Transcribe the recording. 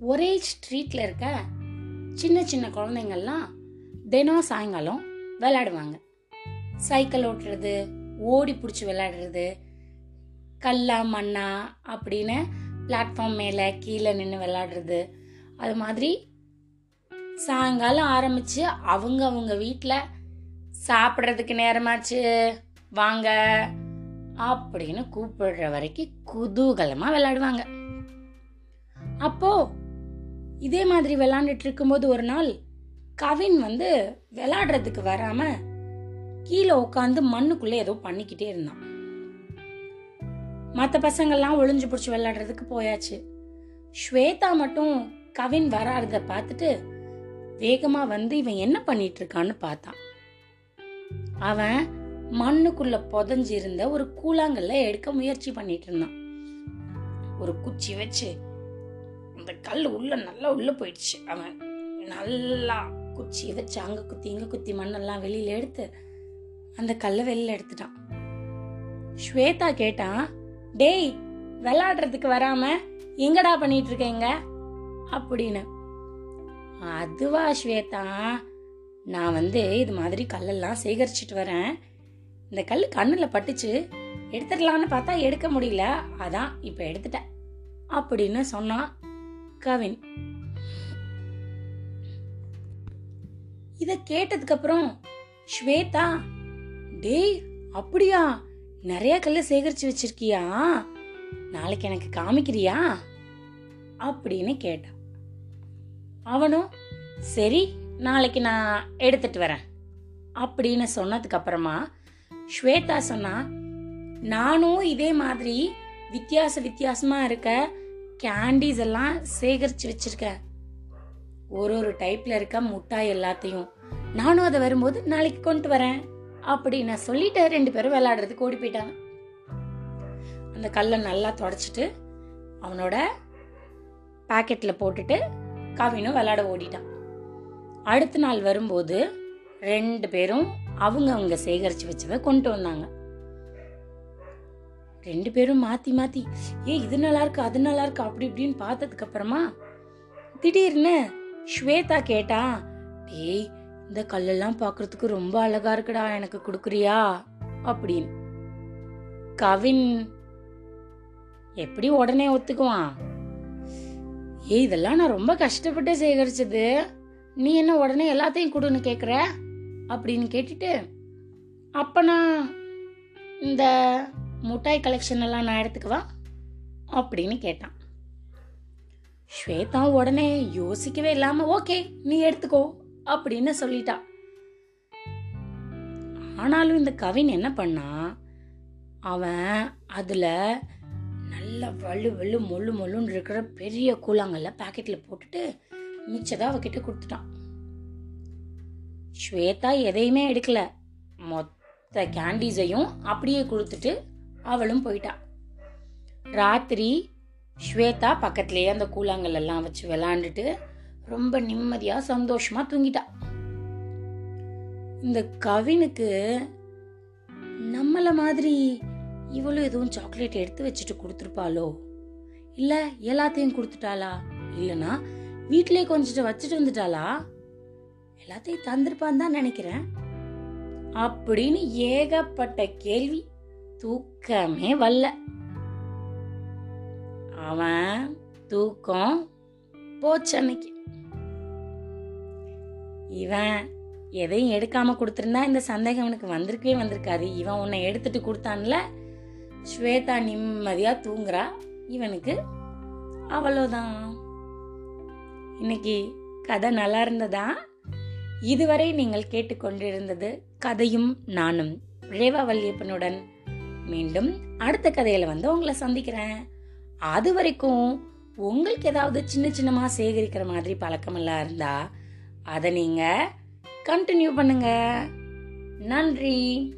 ஒரே ஸ்ட்ரீட்ல இருக்க சின்ன சின்ன குழந்தைங்கள்லாம் தினம் சாயங்காலம் விளையாடுவாங்க. சைக்கிள் ஓட்டுறது ஓடி பிடிச்சி விளையாடுறது கல்லா மண்ணா அப்படின்னு பிளாட்ஃபார்ம் மேலே கீழே நின்று விளையாடுறது. அது மாதிரி சாயங்காலம் ஆரம்பித்து அவங்க அவங்க வீட்டில் சாப்பிட்றதுக்கு நேரமாச்சு வாங்க அப்படின்னு கூப்பிடுற வரைக்கும் குதூகலமாக விளையாடுவாங்க. அப்போது இதே மாதிரி விளாண்டுட்டு இருக்கும்போது ஒரு நாள் கவின் வந்து விளாடுறதுக்கு வராம கீழே உட்காந்து மண்ணுக்குள்ள ஏதோ பண்ணிக்கிட்டே இருந்தான். மற்ற பசங்கள்லாம் ஒளிஞ்சு பிடிச்சி விளையாடுறதுக்கு போயாச்சு. ஸ்வேதா மட்டும் கவின் வராறத பார்த்துட்டு வேகமா வந்து இவன் என்ன பண்ணிட்டு இருக்கான்னு பார்த்தான். அவன் மண்ணுக்குள்ள புதஞ்சு இருந்த ஒரு கூழாங்கல்ல எடுக்க முயற்சி பண்ணிட்டு இருந்தான் ஒரு குச்சி வச்சு அந்த கல் உள்ள நல்லா உள்ள போயிடுச்சு. அவன் நல்லா குச்சியை வச்சு அங்க குத்தி இங்க குத்தி மண்ணெல்லாம் வெளியில எடுத்து அந்த கல்லை வெளியில எடுத்துட்டான். ஸ்வேதா கேட்டான் டேய் விளாடுறதுக்கு வராம எங்கடா பண்ணிட்டு இருக்கீங்க அப்படின்னு. அதுவா ஸ்வேதா நான் வந்து இது மாதிரி கல்லெல்லாம் சேகரிச்சிட்டு வரேன். இந்த கல் கண்ணில் பட்டுச்சு எடுத்துடலான்னு பார்த்தா எடுக்க முடியல. அதான் இப்போ எடுத்துட்டேன் அப்படின்னு சொன்னான். கவின். இத கேட்டதுக்கு அப்புறம் ஸ்வேதா டேய் அப்படியா? நிறைய கல்ல சேகரிச்சு வச்சிருக்கியா? நாளைக்கு எனக்கு காமிக்கிறியா? அப்படின்னு கேட்டான் அவனும் சரி நாளைக்கு நான் எடுத்துட்டு வரேன். அப்படின்னு சொன்னதுக்கு அப்புறமா ஸ்வேதா சொன்னா நானும் இதே மாதிரி வித்தியாச வித்தியாசமா இருக்க கேண்டீஸ் எல்லாம் சேகரிச்சு வச்சிருக்கேன் ஒரு ஒரு டைப்ல இருக்க முட்டாய் எல்லாத்தையும். நானும் அதை வரும்போது நாளைக்கு கொண்டு வரேன். அப்படி நான் சொல்லிட்டு ரெண்டு பேரும் விளையாடுறதுக்கு ஓடி போயிட்டாங்க. அந்த கல்லை நல்லா தொடச்சிட்டு அவனோட பாக்கெட்ல போட்டுட்டு கவினும் விளையாட ஓடிட்டான். அடுத்த நாள் வரும்போது ரெண்டு பேரும் அவங்க அவங்க சேகரிச்சு வச்சதை கொண்டு வந்தாங்க. ரெண்டு பேரும் மாத்தி மாத்தி ஏ இது நல்லா இருக்கு அது நல்லா இருக்கு? அப்படி இப்படின்னு பார்த்ததுக்கு அப்புறமா திடீர்னு ஸ்வேதா கேட்டா டேய் இந்த கல்லெல்லாம் பார்க்கிறதுக்கு ரொம்ப அழகா இருக்குடா எனக்கு கொடுக்குறியா? அப்படின்னு. கவின் எப்படி உடனே ஒத்துக்குவான்? ஏய் இதெல்லாம் நான் ரொம்ப கஷ்டப்பட்டு சேகரிச்சது. நீ என்ன உடனே எல்லாத்தையும் கொடுன்னு கேக்குற? அப்படின்னு கேட்டுட்டு அப்ப நான் இந்த முட்டாய் கலெக்ஷன் எல்லாம் நான் எடுத்துக்குவா? அப்படின்னு கேட்டான். ஸ்வேதா உடனே யோசிக்கவே இல்லாம ஓகே நீ எடுத்துக்கோ அப்படின்னு சொல்லிட்டா. ஆனாலும் இந்த கவின் என்ன பண்ணா அவன் அதுல நல்ல வலு வலு மொழு மொழுன்னு இருக்கிற பெரிய கூழாங்கல்ல பாக்கெட்ல போட்டுட்டு மிச்சதை அவகிட்ட கொடுத்துட்டான். ஸ்வேதா எதையுமே எடுக்கல. மொத்த கேண்டீஸையும் அப்படியே கொடுத்துட்டு அவளும் போயிட்டா. ராத்திரி ஸ்வேதா பக்கத்துலயே அந்த கூழாங்கல் எல்லாம் வச்சு விளாண்டுட்டு ரொம்ப நிம்மதியா சந்தோஷமா தூங்கிட்டா. இந்த கவினுக்கு நம்மள மாதிரி இவளும் எதுவும் சாக்லேட் எடுத்து வச்சுட்டு கொடுத்துருப்பாளோ? இல்ல எல்லாத்தையும் கொடுத்துட்டாளா? இல்லனா வீட்டிலே கொஞ்சம் வச்சுட்டு வந்துட்டாளா? எல்லாத்தையும் தந்திருப்பான்னு தான் நினைக்கிறேன். அப்படின்னு ஏகப்பட்ட கேள்வி. தூக்கமே வரல. அவன் தூக்கம் போச்சு அன்னைக்கு. இவன் எதையும் எடுக்காம கொடுத்துருந்தா இந்த சந்தேகம் அவனுக்கு வந்திருக்கவே வந்திருக்காது. இவன் உன்னை எடுத்துட்டு கொடுத்தான்ல. ஸ்வேதா நிம்மதியா தூங்குறா. இவனுக்கு அவ்வளோதான் இன்னைக்கு கதை நல்லா இருந்ததா? இதுவரை நீங்கள் கேட்டுக்கொண்டிருந்தது கதையும் நானும் ரேவா வல்லியப்பனுடன் மீண்டும் அடுத்த கதையில வந்து உங்களை சந்திக்கிறேன். அது வரைக்கும் உங்களுக்கு ஏதாவது சின்ன சின்னமா சேகரிக்கிற மாதிரி பழக்கமெல்லாம் இருந்தா அதை நீங்க கண்டினியூ பண்ணுங்க. நன்றி.